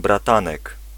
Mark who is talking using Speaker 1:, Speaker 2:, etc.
Speaker 1: bratanek.